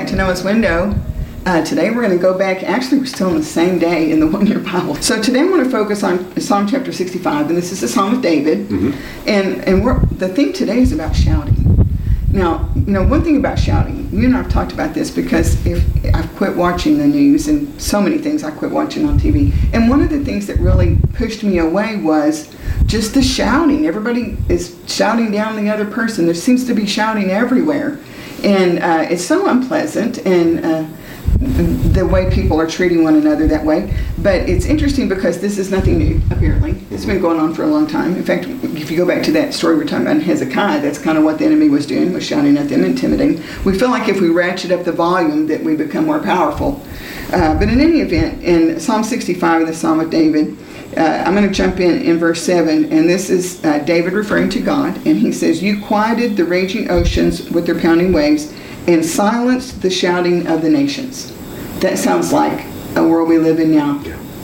back to Noah's window. Uh, today we're going to go back. Actually, we're still on the same day in the one-year Bible. So today I want to focus on Psalm chapter 65, and this is the Psalm of David. Mm-hmm. And and we're, the theme today is about shouting. Now, you know, one thing about shouting, you and I have talked about this because if I've quit watching the news and so many things I quit watching on TV. And one of the things that really pushed me away was just the shouting. Everybody is shouting down the other person. There seems to be shouting everywhere. And uh, it's so unpleasant. And uh, the way people are treating one another that way. But it's interesting because this is nothing new, apparently. It's been going on for a long time. In fact, if you go back to that story we are talking about in Hezekiah, that's kind of what the enemy was doing, was shouting at them, intimidating. We feel like if we ratchet up the volume that we become more powerful. Uh, but in any event, in Psalm 65, the Psalm of David, uh, I'm going to jump in in verse 7, and this is uh, David referring to God, and he says, You quieted the raging oceans with their pounding waves and silenced the shouting of the nations. That sounds like a world we live in now.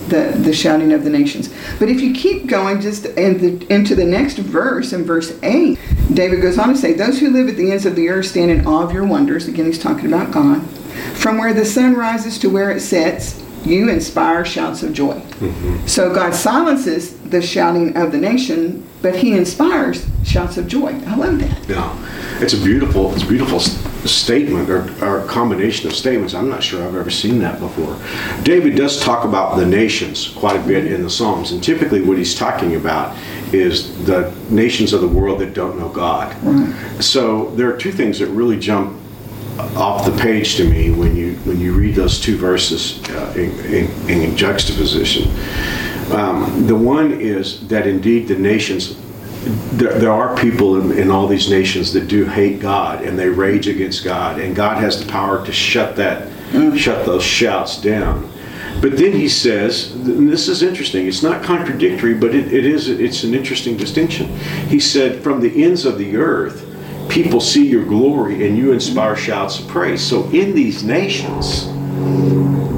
The, the shouting of the nations. But if you keep going just in the, into the next verse, in verse 8, David goes on to say, Those who live at the ends of the earth stand in awe of your wonders. Again, he's talking about God. From where the sun rises to where it sets, you inspire shouts of joy. Mm-hmm. So God silences the shouting of the nation, but he inspires shouts of joy. I love that. Yeah, it's a beautiful, it's a beautiful statement or, or a combination of statements. I'm not sure I've ever seen that before. David does talk about the nations quite a bit in the Psalms, and typically what he's talking about is the nations of the world that don't know God. Right. So there are two things that really jump off the page to me when you when you read those two verses uh, in, in, in, juxtaposition. Um, the one is that indeed the nations. There, there are people in, in, all these nations that do hate God and they rage against God, and God has the power to shut that, mm. shut those shouts down. But then he says, and this is interesting. It's not contradictory, but it, it is. It's an interesting distinction. He said, "From the ends of the earth, people see your glory and you inspire shouts of praise. So in these nations,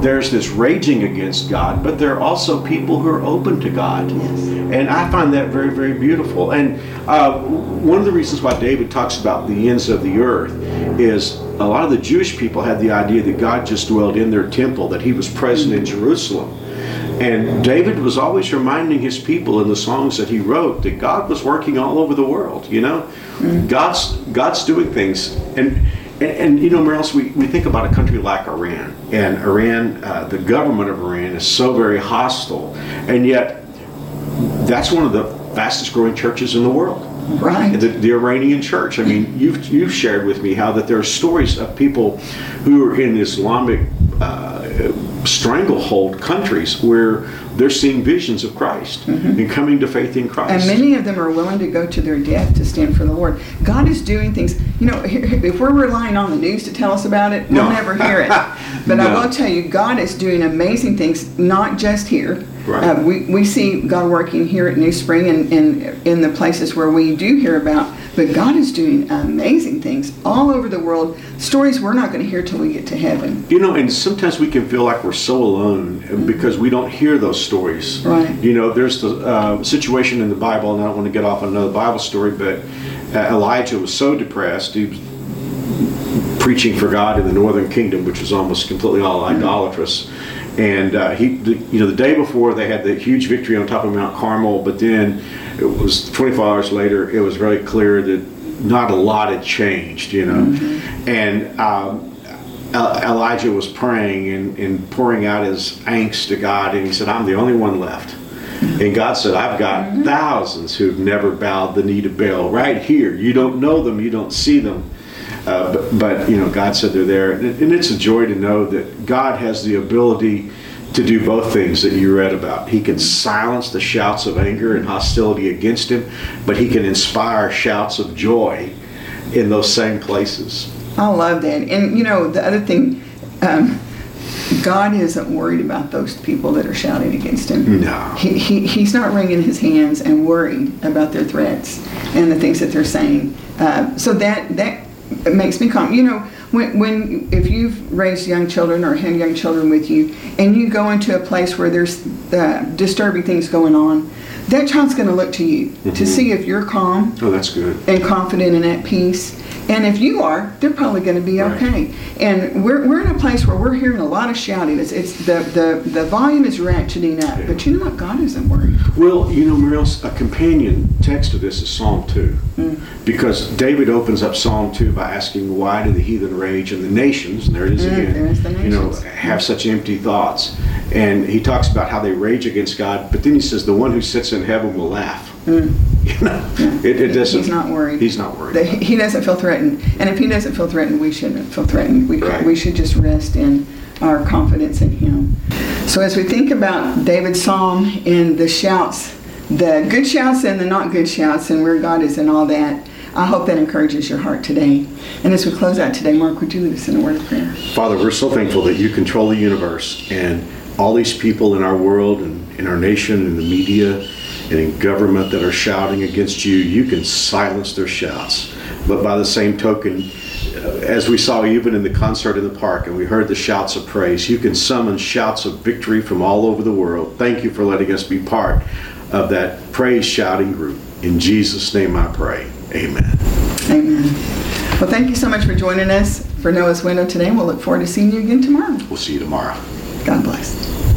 there's this raging against God, but there are also people who are open to God. Yes. And I find that very, very beautiful. And uh, one of the reasons why David talks about the ends of the earth is a lot of the Jewish people had the idea that God just dwelled in their temple, that he was present in Jerusalem. And David was always reminding his people in the songs that he wrote that God was working all over the world, you know? Mm-hmm. God's God's doing things. And and, and, you know, Marilyn, we, we think about a country like Iran, and Iran, uh, the government of Iran is so very hostile, and yet that's one of the fastest growing churches in the world. Right. The, the, Iranian church. I mean, you've, you've shared with me how that there are stories of people who are in Islamic uh, stranglehold countries where they're seeing visions of Christ mm-hmm. and coming to faith in Christ. And many of them are willing to go to their death to stand for the Lord. God is doing things. You know, if we're relying on the news to tell us about it, we'll never hear it. But no. I will tell you, God is doing amazing things, not just here. Right. Uh, we, we see God working here at New Spring and, and in the places where we do hear about but God is doing amazing things all over the world, stories we're not going to hear till we get to heaven. You know, and sometimes we can feel like we're so alone mm-hmm. because we don't hear those stories. Right. You know, there's the uh, situation in the Bible, and I don't want to get off on another Bible story, but uh, Elijah was so depressed. He was preaching for God in the northern kingdom, which was almost completely all mm-hmm. idolatrous. And uh, he, the, you know, the day before they had the huge victory on top of Mount Carmel, but then it was 24 hours later. It was very clear that not a lot had changed, you know. Mm-hmm. And um, Elijah was praying and, and, pouring out his angst to God, and he said, "I'm the only one left." Mm-hmm. And God said, "I've got mm-hmm. thousands who've never bowed the knee to Baal right here. You don't know them, you don't see them." Uh, but, but, you know, God said they're there, and, and it's a joy to know that God has the ability to do both things that you read about. He can silence the shouts of anger and hostility against him, but he can inspire shouts of joy in those same places. I love that. And you know, the other thing, um, God isn't worried about those people that are shouting against him. No. He, he, he's not wringing his hands and worried about their threats and the things that they're saying. Uh, so that, that makes me calm. You know, when, when if you've raised young children or had young children with you and you go into a place where there's uh, disturbing things going on that child's going to look to you mm-hmm. to see if you're calm oh that's good and confident and at peace And if you are, they're probably going to be Right. okay. And we're, we're in a place where we're hearing a lot of shouting. It's, it's the, the, the volume is ratcheting up. Yeah. But you know what? God isn't worried. Well, you know, Muriel, a companion text to this is Psalm 2. Because David opens up Psalm 2 by asking, Why do the heathen rage and the nations, and there it is Mm, again, the you know, have such empty thoughts? And he talks about how they rage against God, but then he says, The one who sits in heaven will laugh. You know, it, it doesn't. Mm. He's not worried. He's not worried. That he he doesn't feel threatened. And if he doesn't feel threatened, we shouldn't feel threatened. We, Right. we should just rest in our confidence in him. So as we think about David's psalm and the shouts, the good shouts and the not good shouts, and where God is and all that, I hope that encourages your heart today. And as we close out today, Mark, would you lead us in a word of prayer? Father, we're so thankful that you control the universe and all these people in our world and in our nation and the media and in government that are shouting against you, you can silence their shouts. But by the same token, uh, as we saw even in the concert in the park and we heard the shouts of praise, you can summon shouts of victory from all over the world. Thank you for letting us be part of that praise shouting group. In Jesus' name I pray. Amen. Amen. Well, thank you so much for joining us for Noah's Window today. We'll look forward to seeing you again tomorrow. We'll see you tomorrow. God bless.